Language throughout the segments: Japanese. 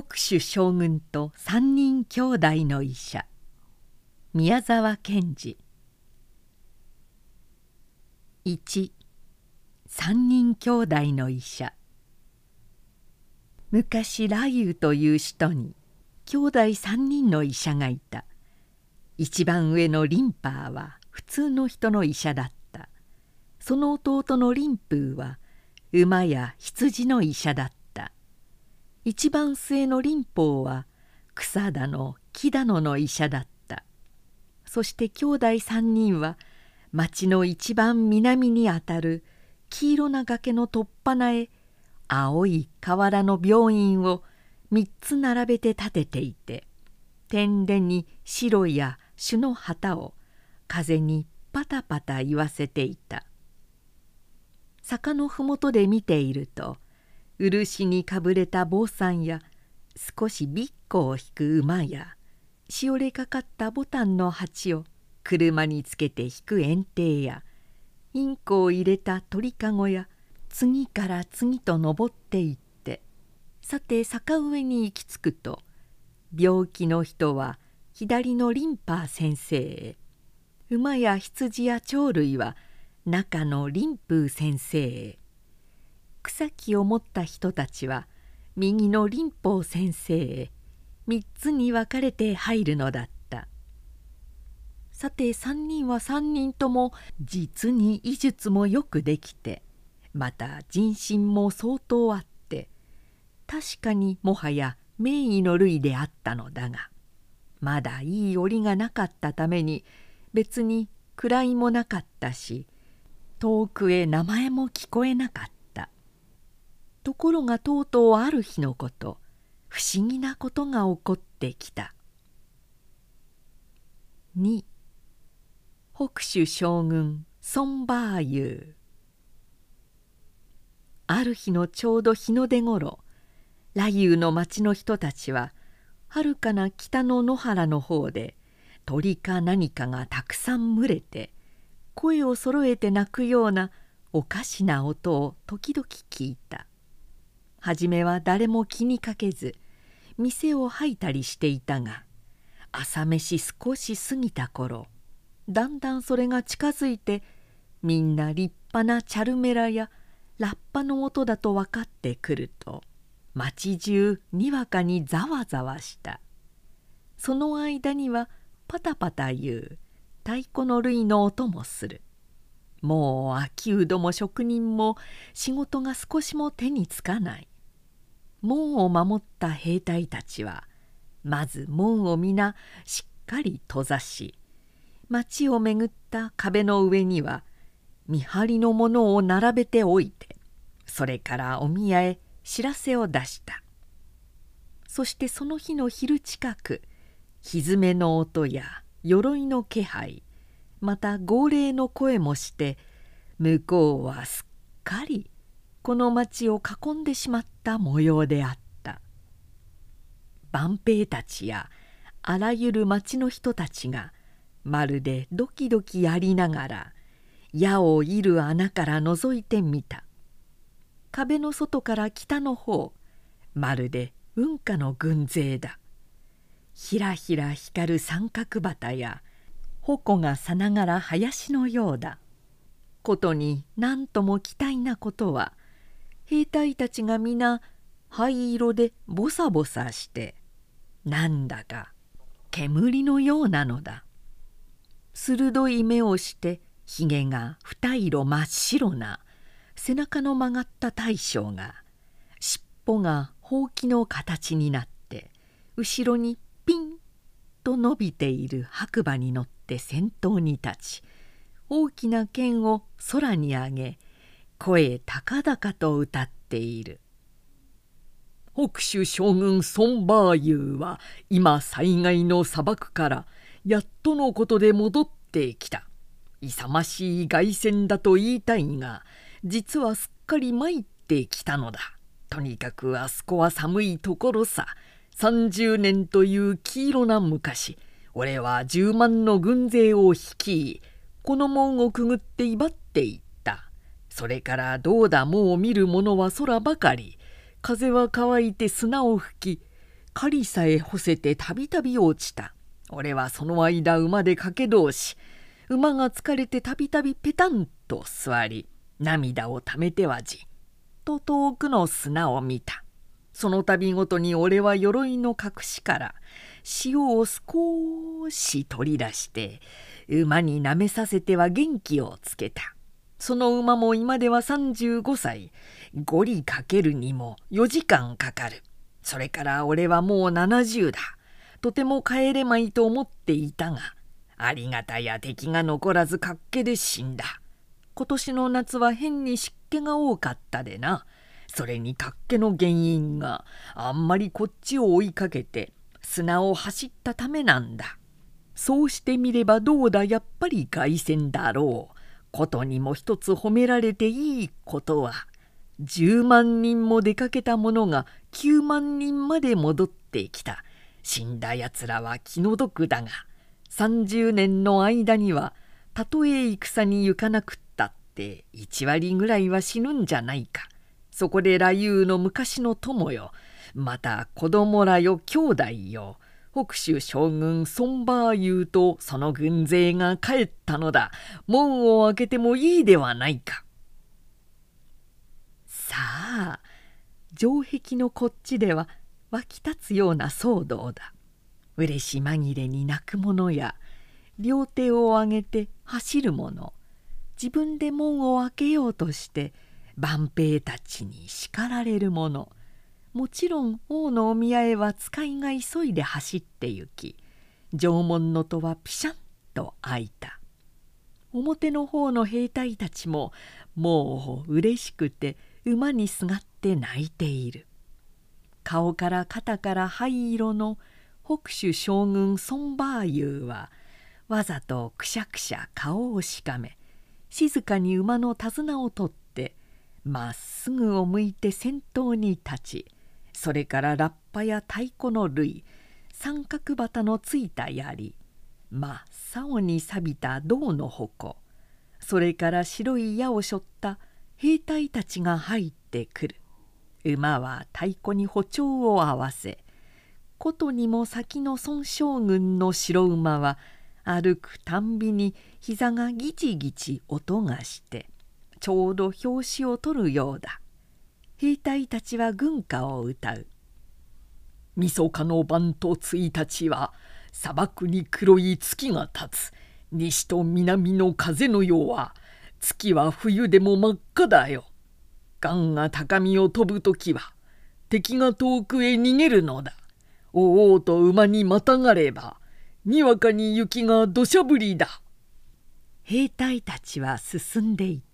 北州将軍と三人兄弟の医者。宮沢賢治。1三人兄弟の医者。昔雷雨という人に兄弟三人の医者がいた。一番上のリンパーは普通の人の医者だった。その弟のリンプーは馬や羊の医者だった。一番末の林法は草だの木だのの医者だった。そして兄弟三人は町の一番南にあたる黄色な崖の突破へ青い瓦の病院を三つ並べて建てていて天然に白や朱の旗を風にパタパタ言わせていた。坂の麓で見ていると漆にかぶれた坊さんや少しびっこを引く馬やしおれかかったボタンの鉢を車につけて引く園庭やインコを入れた鳥かごや次から次と登っていってさて坂上に行き着くと病気の人は左のリンパ先生へ。馬や羊や鳥類は中のリンプー先生へ。草木を持った人たちは右の林法先生へ3つに分かれて入るのだった。さて3人は3人とも実に医術もよくできてまた人心も相当あって確かにもはや名医の類であったのだがまだいい折がなかったために別に位もなかったし遠くへ名前も聞こえなかった。ところがとうとうある日のこと不思議なことが起こってきた。2北州将軍孫バーユある日のちょうど日の出ごろ雷雨の町の人たちははるかな北の野原の方で鳥か何かがたくさん群れて声をそろえて鳴くようなおかしな音を時々聞いた。初めは誰も気にかけず店を吐いたりしていたが朝飯少し過ぎた頃だんだんそれが近づいてみんな立派なチャルメラやラッパの音だと分かってくると町中にわかにざわざわした。その間にはパタパタ言う太鼓の類の音もする。もう秋うども職人も仕事が少しも手につかない。門を守った兵隊たちはまず門を皆しっかり閉ざし町を巡った壁の上には見張りのものを並べておいてそれからお宮へ知らせを出した。そしてその日の昼近く蹄の音や鎧の気配また号令の声もして向こうはすっかりこの町を囲んでしまった模様であった。万兵たちやあらゆる町の人たちがまるでドキドキやりながら矢を射る穴から覗いてみた。壁の外から北の方まるで雲下の軍勢だ。ひらひら光る三角旗や矛がさながら林のようだ。ことに何とも期待なことは兵隊たちが皆灰色でボサボサしてなんだか煙のようなのだ。鋭い目をしてひげが二色真っ白な背中の曲がった大将が尻尾がほうきの形になって後ろにと伸びている白馬に乗って先頭に立ち大きな剣を空に上げ声高々と歌っている。北州将軍孫バーユーは今災害の砂漠からやっとのことで戻ってきた。勇ましい凱旋だと言いたいが実はすっかり参ってきたのだ。とにかくあそこは寒いところさ。30年という黄色な昔俺は10万の軍勢を率いこの門をくぐって威張っていった。それからどうだもう見るものは空ばかり。風は乾いて砂を吹き狩りさえ干せてたびたび落ちた。俺はその間馬で駆け通し馬が疲れてたびたびペタンと座り涙をためてはじと遠くの砂を見た。その度ごとに俺は鎧の隠しから塩を少し取り出して馬に舐めさせては元気をつけた。その馬も今では35歳。ゴリかけるにも4時間かかる。それから俺はもう70だ。とても帰れまいと思っていたがありがたや敵が残らずかっけで死んだ。今年の夏は変に湿気が多かったでな。それにかっけの原因があんまりこっちを追いかけて砂を走ったためなんだ。そうしてみればどうだやっぱり凱旋だろう。ことにも一つ褒められていいことは10万人も出かけた者が9万人まで戻ってきた。死んだやつらは気の毒だが30年の間にはたとえ戦に行かなくったって1割ぐらいは死ぬんじゃないか。そこで雷雨の昔の友よ。また子供らよ兄弟よ。北州将軍孫バーユーとその軍勢が帰ったのだ。門を開けてもいいではないか。さあ城壁のこっちでは湧き立つような騒動だ。嬉し紛れに泣く者や。両手を上げて走る者自分で門を開けようとして万兵たちに叱られる者もちろん王のお宮へは使いが急いで走って行き縄文の戸はピシャンと開いた。表の方の兵隊たちももう嬉しくて馬にすがって泣いている。顔から肩から灰色の北州将軍孫バーユーはわざとくしゃくしゃ顔をしかめ静かに馬の手綱を取ってまっすぐを向いて先頭に立ちそれからラッパや太鼓の類三角旗のついた槍真っ青に錆びた銅の矛それから白い矢を背負った兵隊たちが入ってくる。馬は太鼓に歩調を合わせことにも先の孫将軍の白馬は歩くたんびに膝がギチギチ音がしてちょうど拍子を取るようだ。兵隊たちは軍歌を歌う「みそかの晩と1日は砂漠に黒い月が立つ西と南の風のようは月は冬でも真っ赤だよ。ガンが高みを飛ぶ時は敵が遠くへ逃げるのだ。おおと馬にまたがればにわかに雪が土砂降りだ。兵隊たちは進んでいた。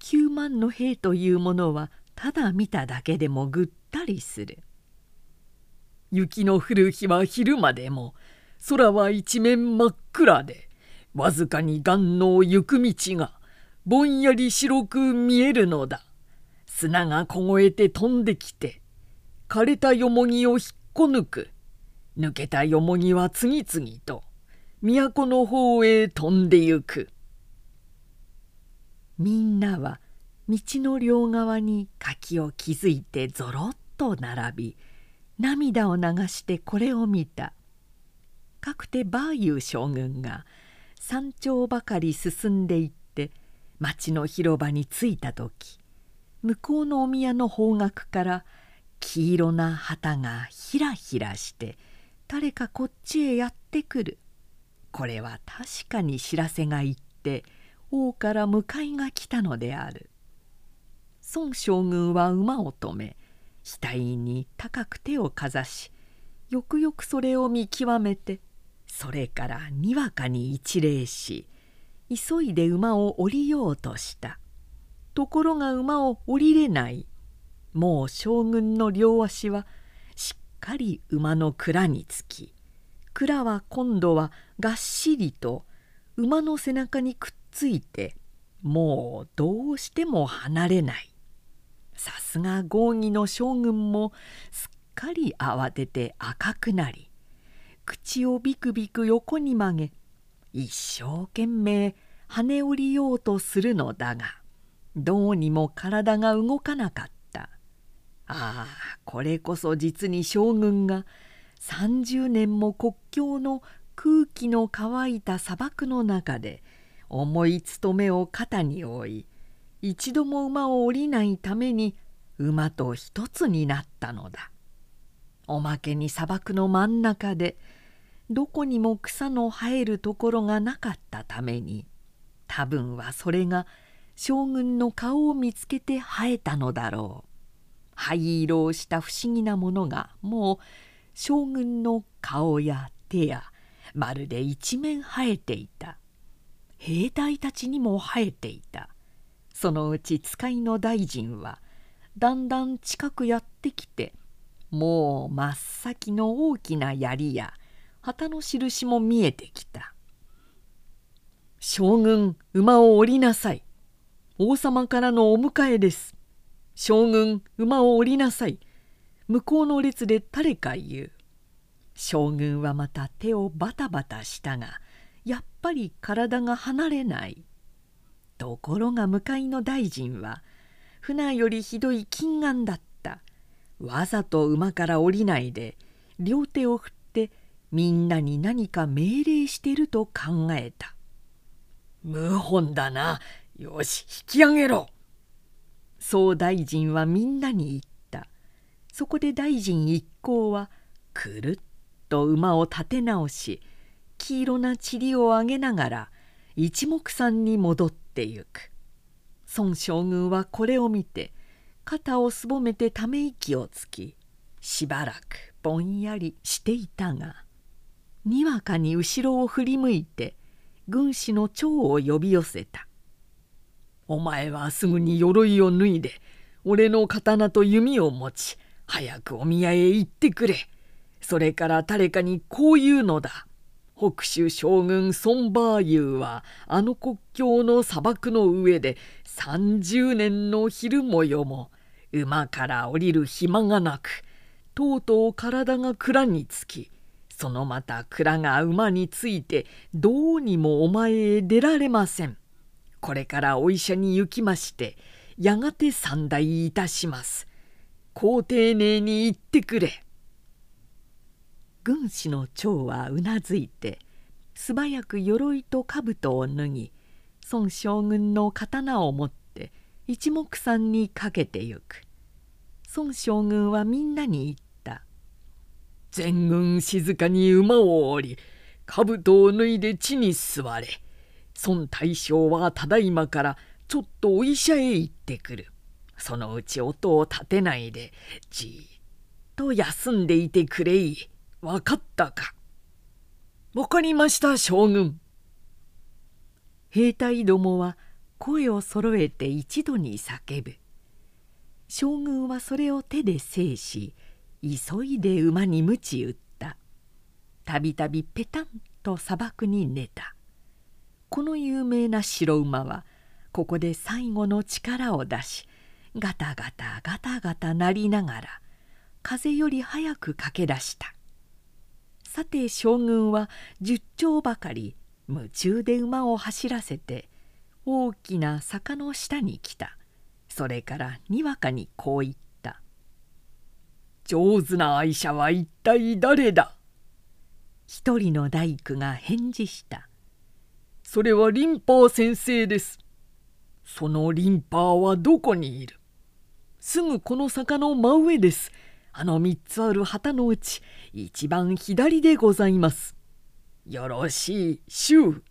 9万の兵というものはただ見ただけでもぐったりする。雪の降る日は昼までも空は一面真っ暗でわずかに岩の行く道がぼんやり白く見えるのだ。砂が凍えて飛んできて枯れたよもぎを引っこ抜く。抜けたよもぎは次々と都の方へ飛んでゆく。みんなは道の両側に柿を築いてぞろっと並び涙を流してこれを見た。かくてバーユー将軍が山頂ばかり進んでいって町の広場に着いた時向こうのお宮の方角から黄色な旗がひらひらして誰かこっちへやってくる。これは確かに知らせがいって王から迎えが来たのである。孫将軍は馬を止め額に高く手をかざしよくよくそれを見極めてそれからにわかに一礼し急いで馬を降りようとした。ところが馬を降りれない。もう将軍の両足はしっかり馬の蔵につき蔵は今度はがっしりと馬の背中にくっついてもうどうしても離れない。さすが合議の将軍もすっかり慌てて赤くなり口をビクビク横に曲げ一生懸命跳ね降りようとするのだがどうにも体が動かなかった。ああこれこそ実に将軍が30年も国境の空気の乾いた砂漠の中で重い務めを肩に負い一度も馬を降りないために馬と一つになったのだ。おまけに砂漠の真ん中でどこにも草の生えるところがなかったために多分はそれが将軍の顔を見つけて生えたのだろう。灰色をした不思議なものがもう将軍の顔や手やまるで一面生えていた兵隊たちにも生えていた。そのうち使いの大臣はだんだん近くやってきてもう真っ先の大きな槍や旗の印も見えてきた「将軍馬を降りなさい。王様からのお迎えです。将軍馬を降りなさい。向こうの列で誰か言う。将軍はまた手をバタバタしたがやっぱり体が離れない。ところが向かいの大臣は船よりひどい禁眼だった。わざと馬から降りないで両手を振ってみんなに何か命令してると考えた「謀反だな。よし引き上げろ」そう大臣はみんなに言った。そこで大臣一行はくるっと馬を立て直し黄色な塵を上げながら一目散に戻ってゆく。孫将軍はこれを見て肩をすぼめてため息をつきしばらくぼんやりしていたがにわかに後ろを振り向いて軍師の長を呼び寄せた。お前はすぐに鎧を脱いで俺の刀と弓を持ち早くお宮へ行ってくれ。それから誰かにこう言うのだ。北州将軍孫バーユーはあの国境の砂漠の上で30年の昼も夜も馬から降りる暇がなくとうとう体が蔵につきそのまた蔵が馬についてどうにもお前へ出られません。これからお医者に行きましてやがて参代いたします。こう丁寧に言ってくれ。軍師の長はうなずいて素早く鎧と兜を脱ぎ孫将軍の刀を持って一目散にかけてゆく孫将軍はみんなに言った「全軍静かに馬を降り兜を脱いで地に座れ」孫大将はただいまからちょっとお医者へ行ってくる。そのうち音を立てないでじっと休んでいてくれい。わかったか。わかりました将軍。兵隊どもは声を揃えて一度に叫ぶ。将軍はそれを手で制し急いで馬に鞭打った。たびたびペタンと砂漠に寝た。この有名な白馬はここで最後の力を出しガタガタガタガタ鳴りながら風より早く駆け出したさて将軍は十丁ばかり夢中で馬を走らせて大きな坂の下に来たそれからにわかにこう言った「上手な愛車は一体誰だ?」一人の大工が返事したそれはリンパー先生です。そのリンパはどこにいる？すぐこの坂の真上です。あの三つある旗のうち一番左でございます。よろしい、衆。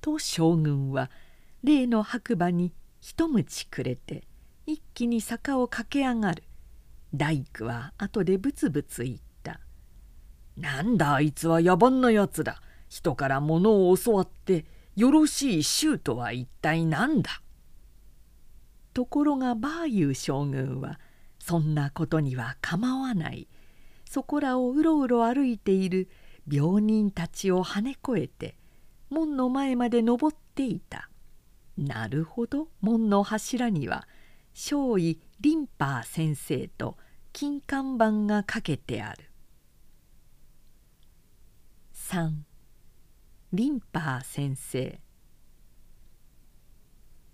と将軍は例の白馬に一鞭くれて一気に坂を駆け上がる。大工は後でブツブツ言った。なんだあいつは野蛮なやつだ。人から物を教わってよろしい衆とは一体何だところがバーユー将軍はそんなことには構わない。そこらをうろうろ歩いている病人たちを跳ね越えて門の前まで登っていた。なるほど。門の柱には少尉リンパー先生と金看板がかけてある。3リンパー先生。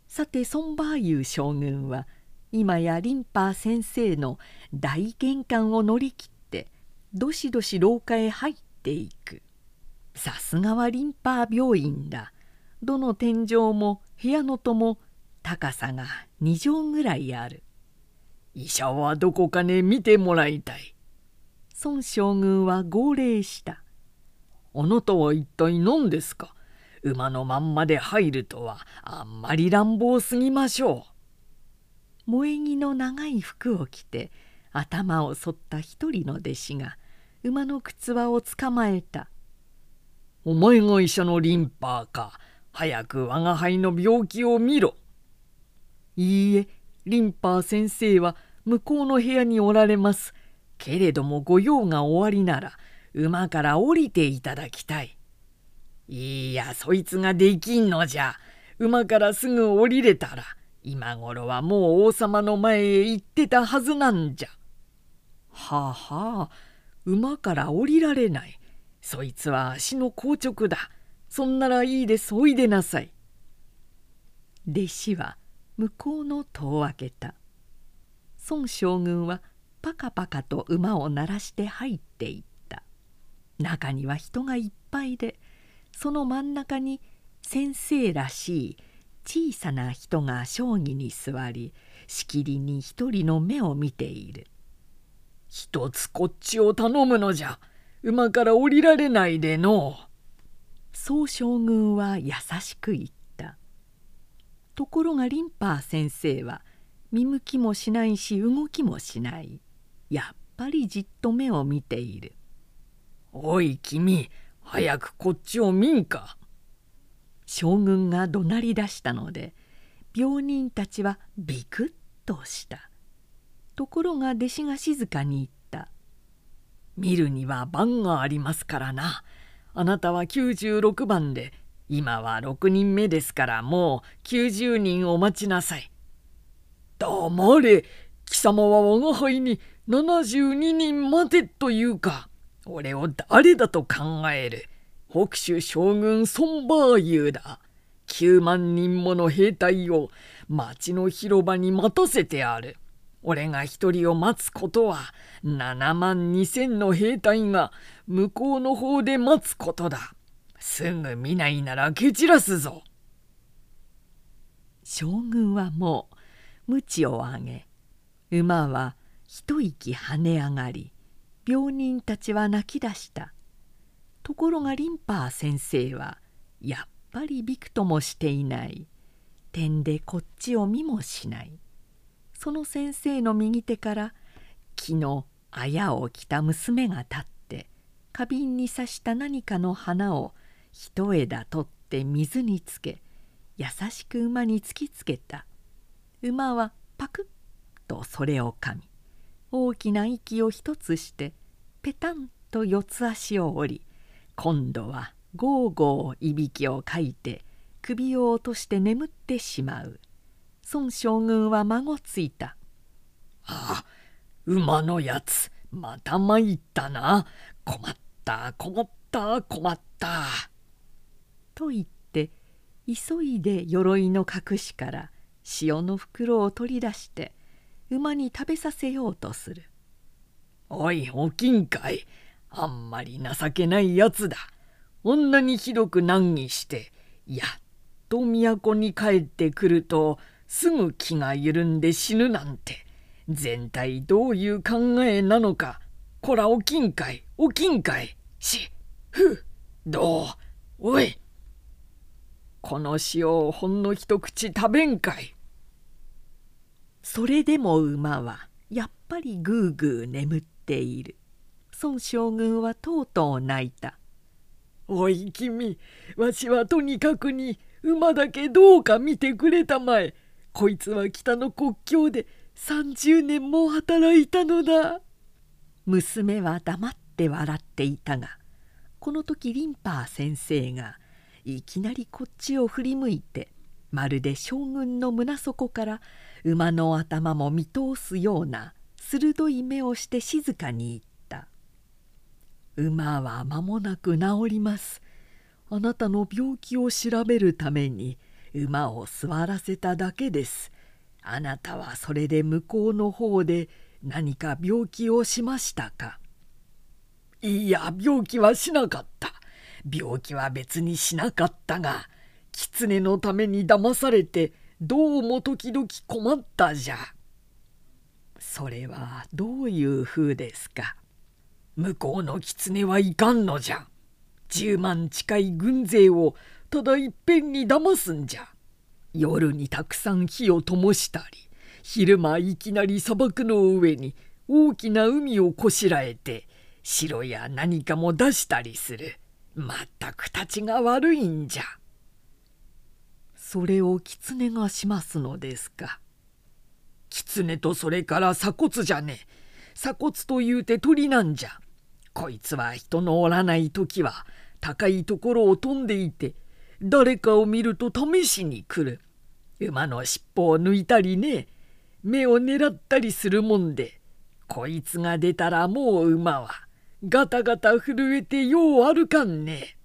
さてソンバーユー将軍は今やリンパー先生の大玄関を乗り切ってどしどし廊下へ入っていく。さすがはリンパー病院だ。どの天井も部屋のとも高さが2畳ぐらいある。医者はどこかね見てもらいたい。孫将軍は号令した。あなたは一体何ですか？馬のまんまで入るとはあんまり乱暴すぎましょう。萌え木の長い服を着て頭を剃った一人の弟子が馬の靴輪をつかまえた。お前が医者のリンパーか。早く我が輩の病気を見ろ。いいえ、リンパー先生は向こうの部屋におられます。けれども御用が終わりなら馬から降りていただきたい。いやそいつができんのじゃ馬からすぐ降りれたら今頃はもう王様の前へ行ってたはずなんじゃ。はあはあ馬から降りられない。そいつは足の硬直だ。そんならいいです。おいでなさい。弟子は向こうの戸を開けた。孫将軍はパカパカと馬を鳴らして入っていった。中には人がいっぱいでその真ん中に先生らしい小さな人が将棋に座りしきりに一人の目を見ている「一つこっちを頼むのじゃ。馬から降りられないでの。そう将軍は優しく言った。ところがリンパー先生は見向きもしないし動きもしない。やっぱりじっと目を見ている「おい君早くこっちを見んか」将軍が怒鳴り出したので病人たちはビクッとした。ところが弟子が静かに言った「見るには番がありますからな。あなたは96番で今は6人目ですからもう90人お待ちなさい」「黙れ。貴様は我が輩に72人待てというか」俺を誰だと考える？北州将軍孫バーユーだ。9万人もの兵隊を町の広場に待たせてある。俺が一人を待つことは7万2千の兵隊が向こうの方で待つことだ。すぐ見ないなら蹴散らすぞ。将軍はもう鞭を上げ馬は一息跳ね上がり病人たちは泣き出した。ところがリンパー先生はやっぱりびくともしていない。点でこっちを見もしない。その先生の右手から木のあやを着た娘が立って花瓶に刺した何かの花を一枝取って水につけ優しく馬に突きつけた。馬はパクッとそれを噛み大きな息を一つしてペタンと四つ足を折り今度はゴーゴーいびきをかいて首を落として眠ってしまう。孫将軍は孫ついた「ああ馬のやつ。また参ったな。困った困った困った」と言って急いで鎧の隠しから塩の袋を取り出して馬に食べさせようとする「おいお金いあんまり情けないやつだ。こんなにひどく難儀してやっと都に帰ってくるとすぐ気が緩んで死ぬなんて。全体どういう考えなのかこらお金いお金い。しふどうおい。この塩をほんの一口食べんかい。それでも馬はやっぱりぐうぐう眠っている。孫将軍はとうとう泣いた「おい君わしはとにかくに馬だけどうか見てくれたまえ。こいつは北の国境で30年も働いたのだ」娘は黙って笑っていたがこの時リンパー先生がいきなりこっちを振り向いてまるで将軍の胸底から馬の頭も見通すような鋭い目をして静かに言った「馬は間もなく治ります。あなたの病気を調べるために馬を座らせただけです。あなたはそれで向こうの方で何か病気をしましたか？いや病気はしなかった病気は別にしなかったが狐のために騙されてどうも時々困ったじゃ。それはどういう風ですか？向こうの狐はいかんのじゃ。10万近い軍勢をただいっぺんに騙すんじゃ。夜にたくさん火を灯したり昼間いきなり砂漠の上に大きな海をこしらえて城や何かも出したりする。まったくたちが悪いんじゃ。それを狐がしますのですか。狐とそれから鎖骨じゃねえ。鎖骨というて鳥なんじゃ。こいつは人のおらない時は高いところを飛んでいて誰かを見ると試しに来る。馬の尻尾を抜いたりね目を狙ったりするもんでこいつが出たらもう馬はガタガタ震えてよう歩かんね。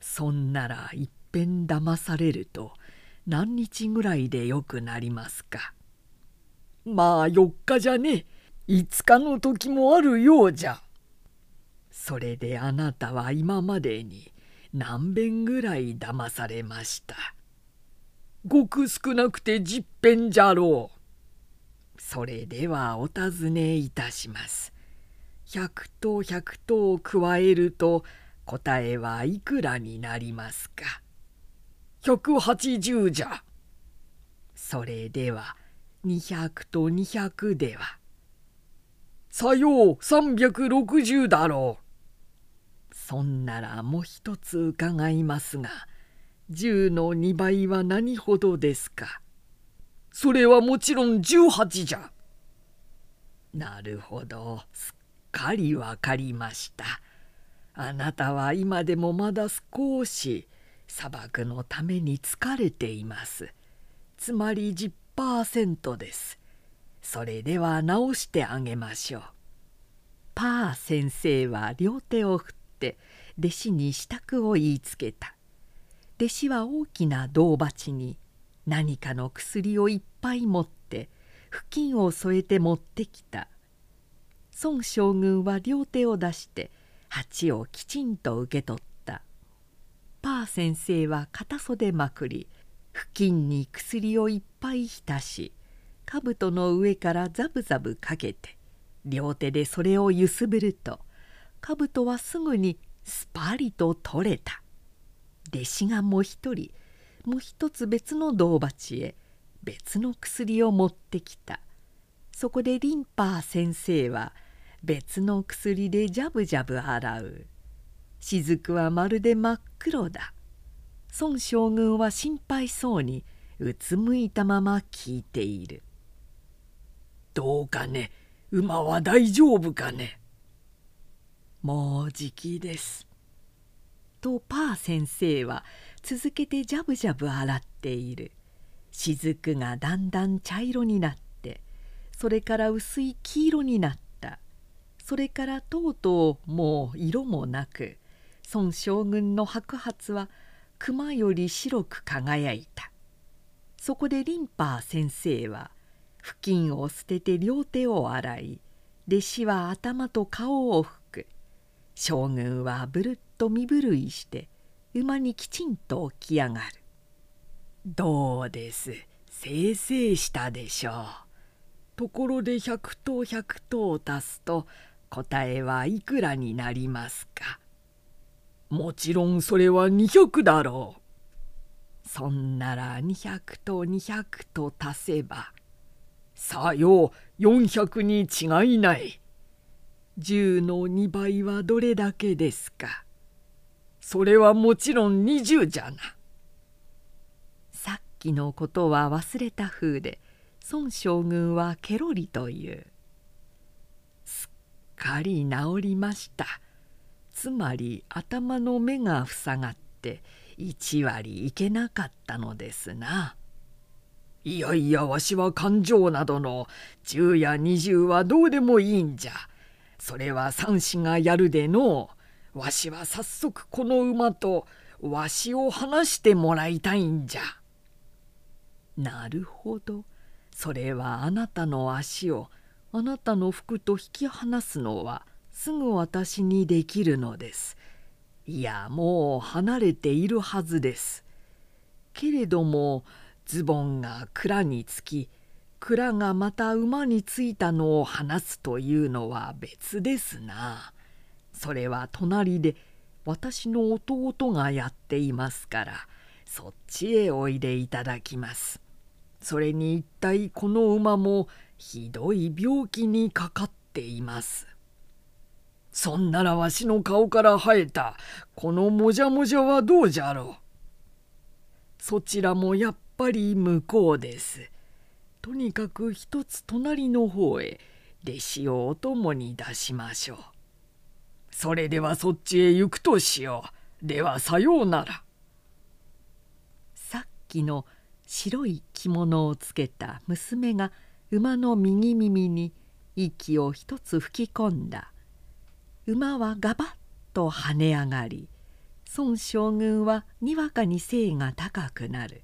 そんならいっぺん騙されると何日ぐらいでよくなりますか？まあ4日じゃね。5日の時もあるようじゃ。それであなたは今までに何遍ぐらい騙されました？ごく少なくて十遍じゃろう。それではお尋ねいたします。百と百とを加えると答えはいくらになりますか？百八十じゃ。それでは二百と二百では。さよう三百六十だろう。そんならもう一つ伺いますが。10の2倍は何ほどですか？それはもちろん18じゃ。なるほどすっかりわかりました。あなたは今でもまだ少し砂漠のために疲れています。つまり10%です。それでは直してあげましょう。パー先生は両手を振って弟子に支度を言いつけた。弟子は大きな銅鉢に何かの薬をいっぱい持って布巾を添えて持ってきた孫将軍は両手を出して鉢をきちんと受け取ったパー先生は片袖まくり布巾に薬をいっぱい浸し兜の上からザブザブかけて両手でそれをゆすぶると兜はすぐにスパリと取れた。弟子がもう一人もう一つ別の銅鉢へ別の薬を持ってきた。そこでリンパー先生は別の薬でジャブジャブ洗う。雫はまるで真っ黒だ。孫将軍は心配そうにうつむいたまま聞いている「どうかね？馬は大丈夫かね」もうじきです。とパー先生は続けてジャブジャブ洗っている。雫がだんだん茶色になってそれから薄い黄色になった。それからとうとうもう色もなく孫将軍の白髪は熊より白く輝いた。そこでリンパー先生は布巾を捨てて両手を洗い弟子は頭と顔を拭将軍はぶるっと身震いして馬にきちんと起き上がる。どうです？せいせいしたでしょう。ところで100頭100頭を足すと答えはいくらになりますか？もちろんそれは200だろう。そんなら200と200と足せばさよう400に違いない。10の2倍はどれだけですか？それはもちろん20じゃな。さっきのことは忘れた風で孫将軍はケロリという。すっかり治りました。つまり頭の目が塞がって1割いけなかったのですな。いやいやわしは感情などの10や20はどうでもいいんじゃ。それは三子がやるでの。わしは早速この馬とわしを話してもらいたいんじゃ。なるほど。それはあなたの足をあなたの服と引き離すのはすぐ私にできるのです。いやもう離れているはずです。けれどもズボンが蔵につき蔵がまた馬についたのを離すというのは別ですな。それは隣で私の弟がやっていますからそっちへおいでいただきます。それに一体この馬もひどい病気にかかっています。そんならわしの顔から生えたこのもじゃもじゃはどうじゃろう。そちらもやっぱり向こうです。とにかく一つ隣の方へ弟子をお供に出しましょう。それではそっちへ行くとしよう。ではさようなら。さっきの白い着物をつけた娘が馬の右耳に息を一つ吹き込んだ。馬はガバッと跳ね上がり孫将軍はにわかに背が高くなる。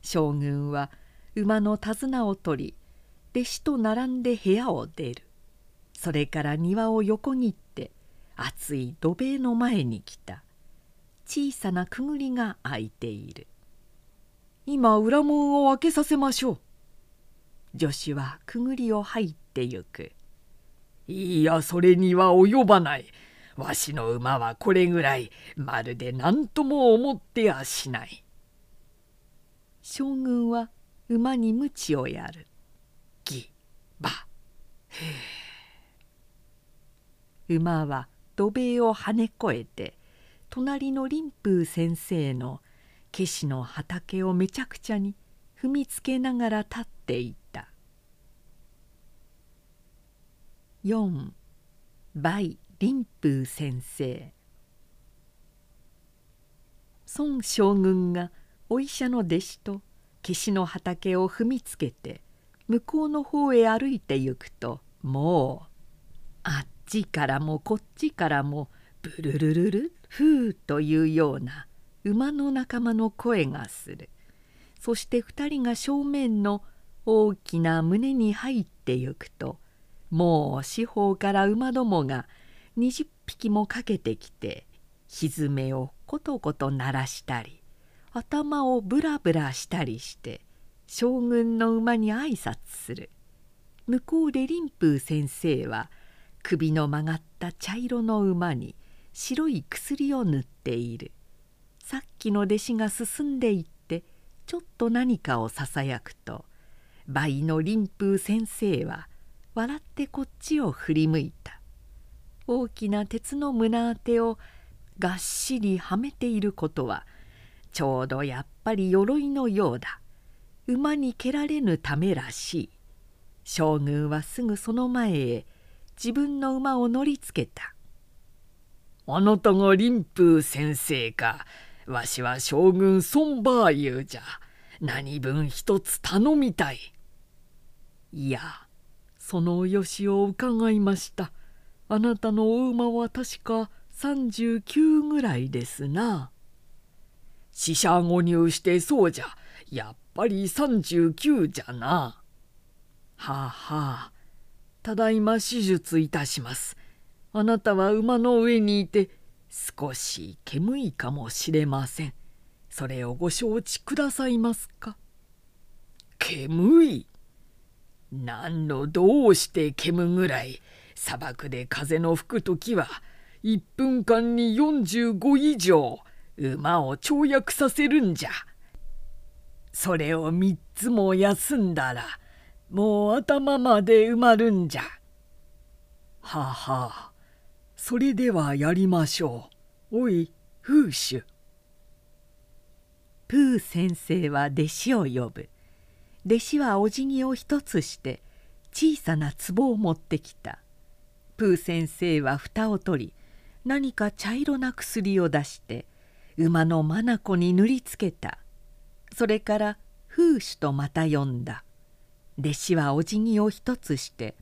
将軍は馬の手綱を取り弟子と並んで部屋を出る。それから庭を横切って熱い土塀の前に来た。小さなくぐりが開いている。今裏門を開けさせましょう。助手はくぐりを入ってゆく。いやそれには及ばない。わしの馬はこれぐらいまるで何とも思ってやしない。将軍は馬に鞭をやる。ギバ馬は土塀を跳ね越えて隣の林風先生のケシの畑をめちゃくちゃに踏みつけながら立っていた。4梅林風先生。孫将軍がお医者の弟子とケシの畑を踏みつけて向こうの方へ歩いてゆくともうあっちからもこっちからもブルルルルフーというような馬の仲間の声がする。そして2人が正面の大きな胸に入ってゆくともう四方から馬どもが20匹もかけてきて蹄をことこと鳴らしたり頭をブラブラしたりして将軍の馬に挨拶する。向こうで林風先生は首の曲がった茶色の馬に白い薬を塗っている。さっきの弟子が進んでいってちょっと何かをささやくと倍の林風先生は笑ってこっちを振り向いた。大きな鉄の胸当てをがっしりはめていることはちょうどやっぱり鎧のようだ。馬に蹴られぬためらしい。将軍はすぐその前へ自分の馬を乗りつけた「あなたが林風先生か。わしは将軍孫バーユーじゃ何分一つ頼みたい」いやそのおよしを伺いました。あなたのお馬は確か39ぐらいですな。四捨五入してそうじゃ。やっぱり39じゃな。はあはあ。ただいま手術いたします。あなたは馬の上にいて少し煙いかもしれません。それをご承知くださいますか？煙？い何のどうして煙ぐらい？砂漠で風の吹く時は1分間に45以上。馬を跳躍させるんじゃ。それを3つも休んだらもう頭まで埋まるんじゃ。はあはあそれではやりましょう。おい風種。プー先生は弟子を呼ぶ。弟子はお辞儀を一つして小さな壺を持ってきたプー先生は蓋を取り何か茶色な薬を出して馬の眼に塗りつけた。それから風種とまた呼んだ。弟子はお辞儀を一つして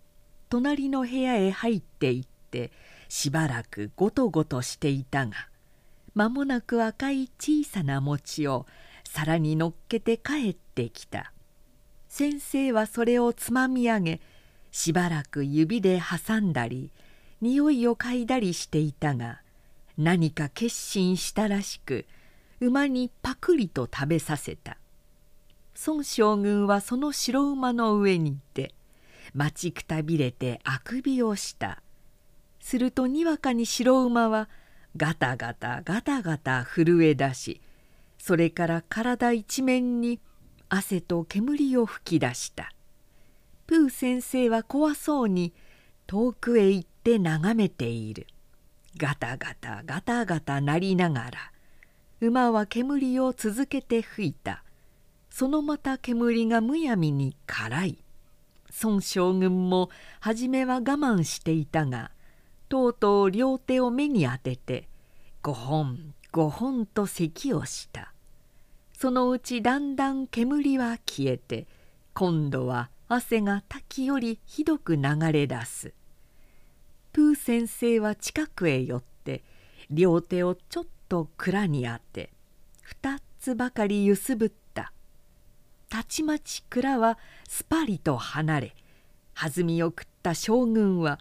隣の部屋へ入っていってしばらくごとごとしていたが間もなく赤い小さな餅を皿に乗っけて帰ってきた。先生はそれをつまみ上げしばらく指で挟んだり匂いを嗅いだりしていたが何か決心したらしく馬にパクリと食べさせた。孫将軍はその白馬の上にいて待ちくたびれてあくびをした。するとにわかに白馬はガタガタガタガタ震え出しそれから体一面に汗と煙を吹き出した。プー先生は怖そうに遠くへ行って眺めている。ガタガタガタガタ鳴りながら馬は煙を続けて吹いた。そのまた煙がむやみに辛い。孫将軍も初めは我慢していたがとうとう両手を目に当てて5本5本と咳をした。そのうちだんだん煙は消えて今度は汗が滝よりひどく流れ出す。プー先生は近くへ寄って両手をちょっと蔵に当て2つばかりゆすぶった。たちまち蔵はすぱりと離れ弾みを食った将軍は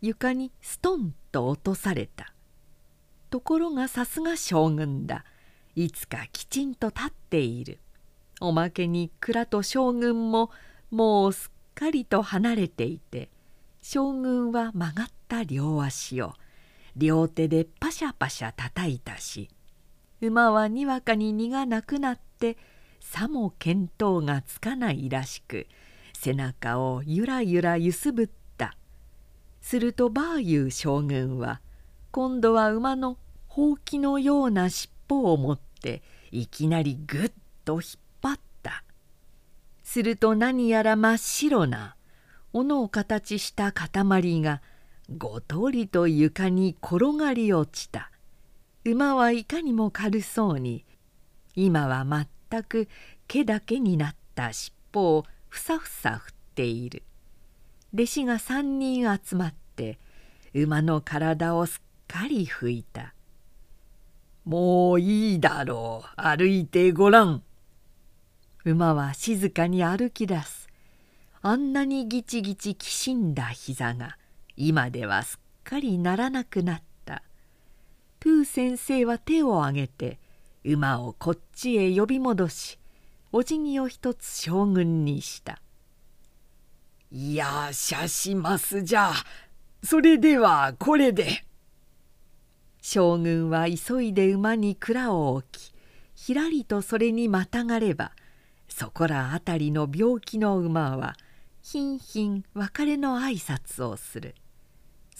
床にストンと落とされた。ところがさすが将軍だ。いつかきちんと立っている。おまけに蔵と将軍ももうすっかりと離れていて将軍は曲がった両足を両手でパシャパシャ叩いたし馬はにわかに荷がなくなってさも見当がつかないらしく背中をゆらゆらゆすぶった。するとバーユー将軍は今度は馬のほうきのような尻尾を持っていきなりぐっと引っ張った。すると何やら真っ白な斧を形した塊がごとりと床に転がり落ちた。馬はいかにも軽そうに今は全く毛だけになった尻尾をふさふさ振っている。弟子が三人集まって馬の体をすっかり拭いた「もういいだろう歩いてごらん」馬は静かに歩き出す。あんなにギチギチきしんだ膝が今ではすっかりならなくなった。プー先生は手を挙げて馬をこっちへ呼び戻しお辞儀を一つ将軍にした「いやしゃしますじゃ。それではこれで」将軍は急いで馬に蔵を置きひらりとそれにまたがればそこら辺りの病気の馬はひんひん別れの挨拶をする。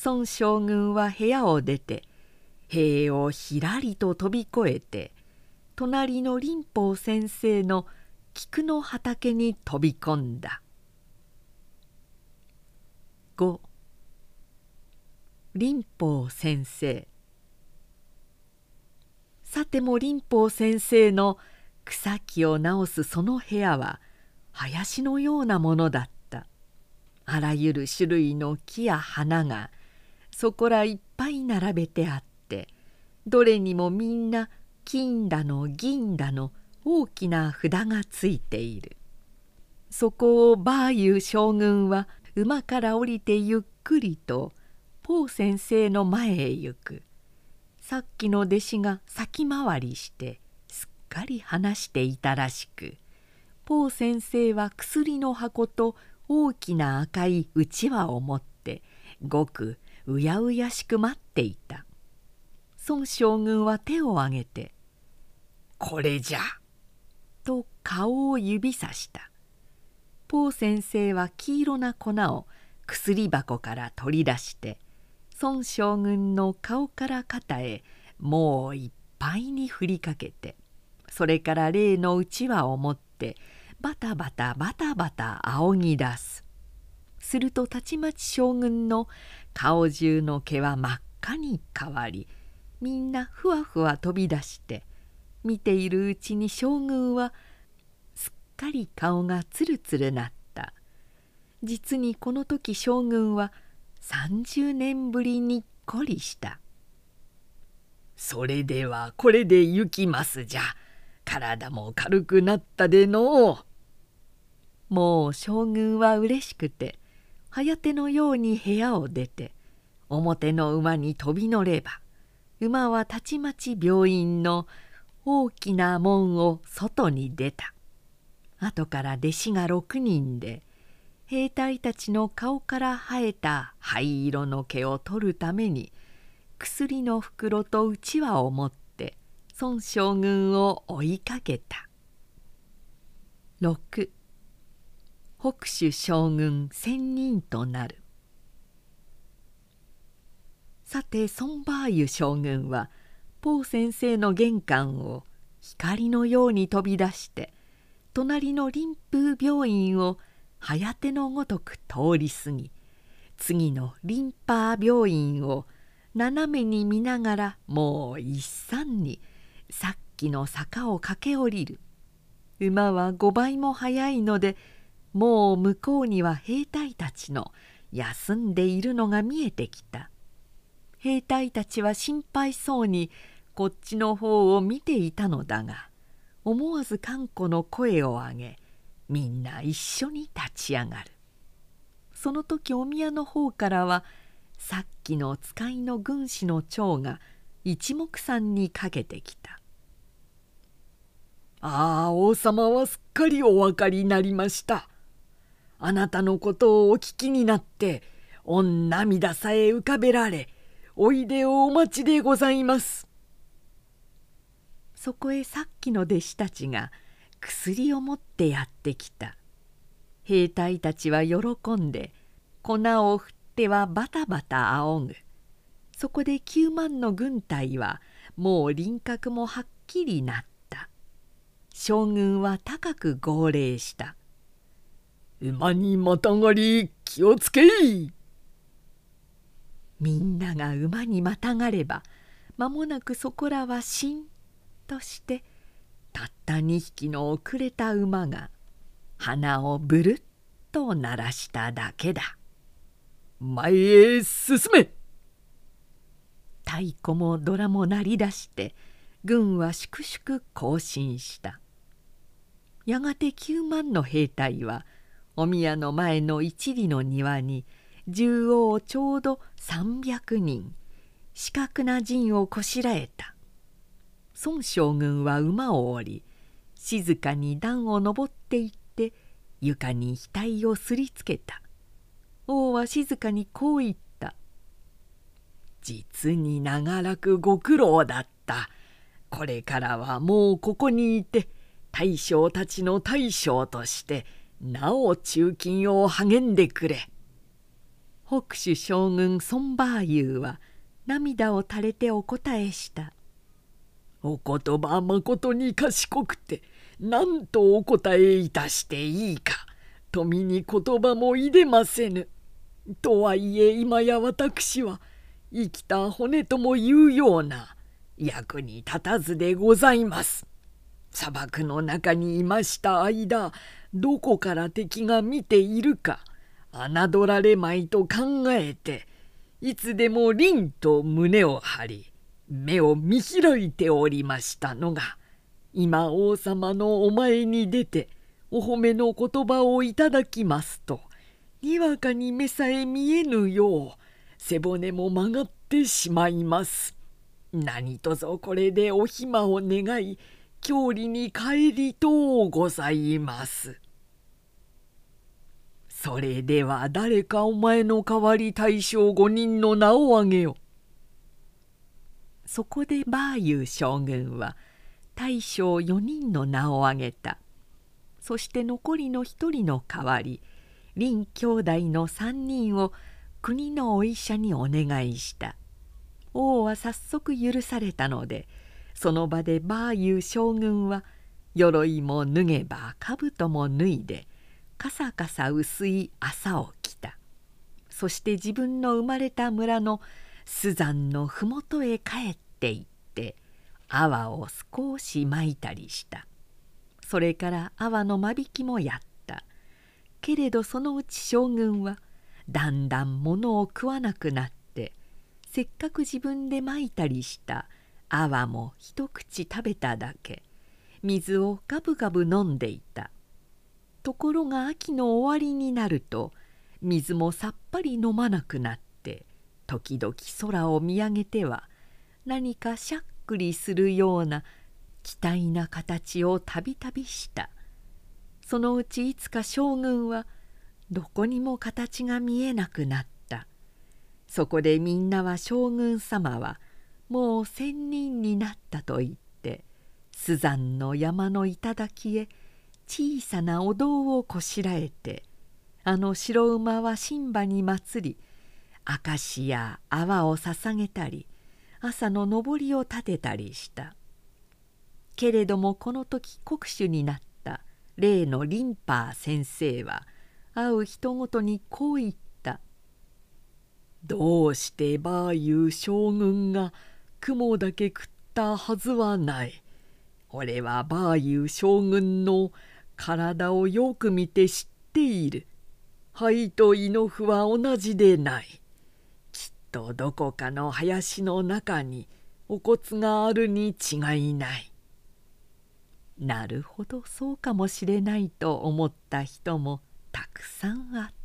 孫将軍は部屋を出て塀をひらりと飛び越えて隣の林法先生の菊の畑に飛び込んだ。5林法先生。さても林法先生の草木を直すその部屋は林のようなものだった。あらゆる種類の木や花がそこらいっぱい並べてあってどれにもみんな金だの銀だの大きな札がついている。そこをバーユー将軍は馬から降りてゆっくりとポー先生の前へ行く。さっきの弟子が先回りしてすっかり話していたらしくポー先生は薬の箱と大きな赤いうちわを持ってごくうやうやしく待っていた。孫将軍は手を挙げて「これじゃ」と顔を指さした。ポー先生は黄色な粉を薬箱から取り出して孫将軍の顔から肩へもういっぱいに振りかけてそれから例のうちわを持ってバタバタバタバタ仰ぎ出す。するとたちまち将軍の顔中の毛は真っ赤に変わりみんなふわふわ飛び出して見ているうちに将軍はすっかり顔がつるつるなった。実にこの時将軍は30年ぶりにっこりした「それではこれで行きますじゃ。体も軽くなったでのう。もう将軍はうれしくて早手のように部屋を出て表の馬に飛び乗れば馬はたちまち病院の大きな門を外に出た後から弟子が6人で兵隊たちの顔から生えた灰色の毛を取るために薬の袋とうちわを持って孫将軍を追いかけた。6北州将軍千人となる。さて孫バーユ将軍はポー先生の玄関を光のように飛び出して隣の臨風病院を早手のごとく通り過ぎ次のリンパー病院を斜めに見ながらもう一山にさっきの坂を駆け下りる。馬は5倍も速いのでもう向こうには兵隊たちの休んでいるのが見えてきた。兵隊たちは心配そうにこっちの方を見ていたのだが思わずか子の声を上げみんな一緒に立ち上がる。その時お宮の方からはさっきの使いの軍師の長が一目散にかけてきた「ああ王様はすっかりお分かりになりました」あなたのことをお聞きになって御涙さえ浮かべられおいでをお待ちでございます」そこへさっきの弟子たちが薬を持ってやってきた。兵隊たちは喜んで粉を振ってはバタバタ仰ぐ。そこで9万の軍隊はもう輪郭もはっきりなった。将軍は高く号令した「馬にまたがり気をつけい!」みんなが馬にまたがれば間もなくそこらはしんとしてたった2匹の遅れた馬が鼻をブルッと鳴らしただけだ。前へ進め。太鼓もドラも鳴り出して軍は粛々行進した。やがて9万の兵隊はお宮の前の一里の庭に縦横ちょうど300人四角な陣をこしらえた。孫将軍は馬を降り静かに段を登っていって床に額をすりつけた。王は静かにこう言った「実に長らくご苦労だった。これからはもうここにいて大将たちの大将としてなお中金を励んでくれ」北州将軍孫バーユーは涙を垂れてお答えしたお言葉まことに賢くて何とお答えいたしていいか富に言葉もいでませぬ。とはいえ今や私は生きた骨ともいうような役に立たずでございます。砂漠の中にいました間どこから敵が見ているか侮られまいと考えていつでも凛と胸を張り目を見開いておりましたのが今王様のお前に出てお褒めの言葉をいただきますとにわかに目さえ見えぬよう背骨も曲がってしまいます。何とぞこれでお暇を願い郷里に帰りとうございます。それでは誰かお前の代わり大将五人の名を挙げよ。そこでバーユー将軍は大将4人の名を挙げたそして残りの1人の代わり林兄弟の3人を国のお医者にお願いした王は早速許されたのでその場でバーユー将軍は鎧も脱げば兜も脱いでかさかさ薄い朝を着た。そして自分の生まれた村のスザンの麓へ帰っていって泡を少しまいたりした。それから泡の間引きもやった。けれどそのうち将軍はだんだん物を食わなくなってせっかく自分でまいたりした。泡も一口食べただけ。水をガブガブ飲んでいた。ところが秋の終わりになると水もさっぱり飲まなくなって時々空を見上げては何かしゃっくりするような期待な形をたびたびした。そのうちいつか将軍はどこにも形が見えなくなった。そこでみんなは将軍様はもう仙人になったと言ってスザンの山の頂へ小さなお堂をこしらえてあの白馬は神馬に祭り証や泡を捧げたり朝の上りを立てたりした。けれどもこの時国主になった例のリンパー先生は会う人ごとにこう言った「どうしてバーユー将軍が雲だけ食ったはずはない。俺はバーユー将軍の体をよく見て知っている。肺と胃の符は同じでないきっ。とどこかの林の中にお骨があるに違いない」なるほどそうかもしれないと思った人もたくさんあった。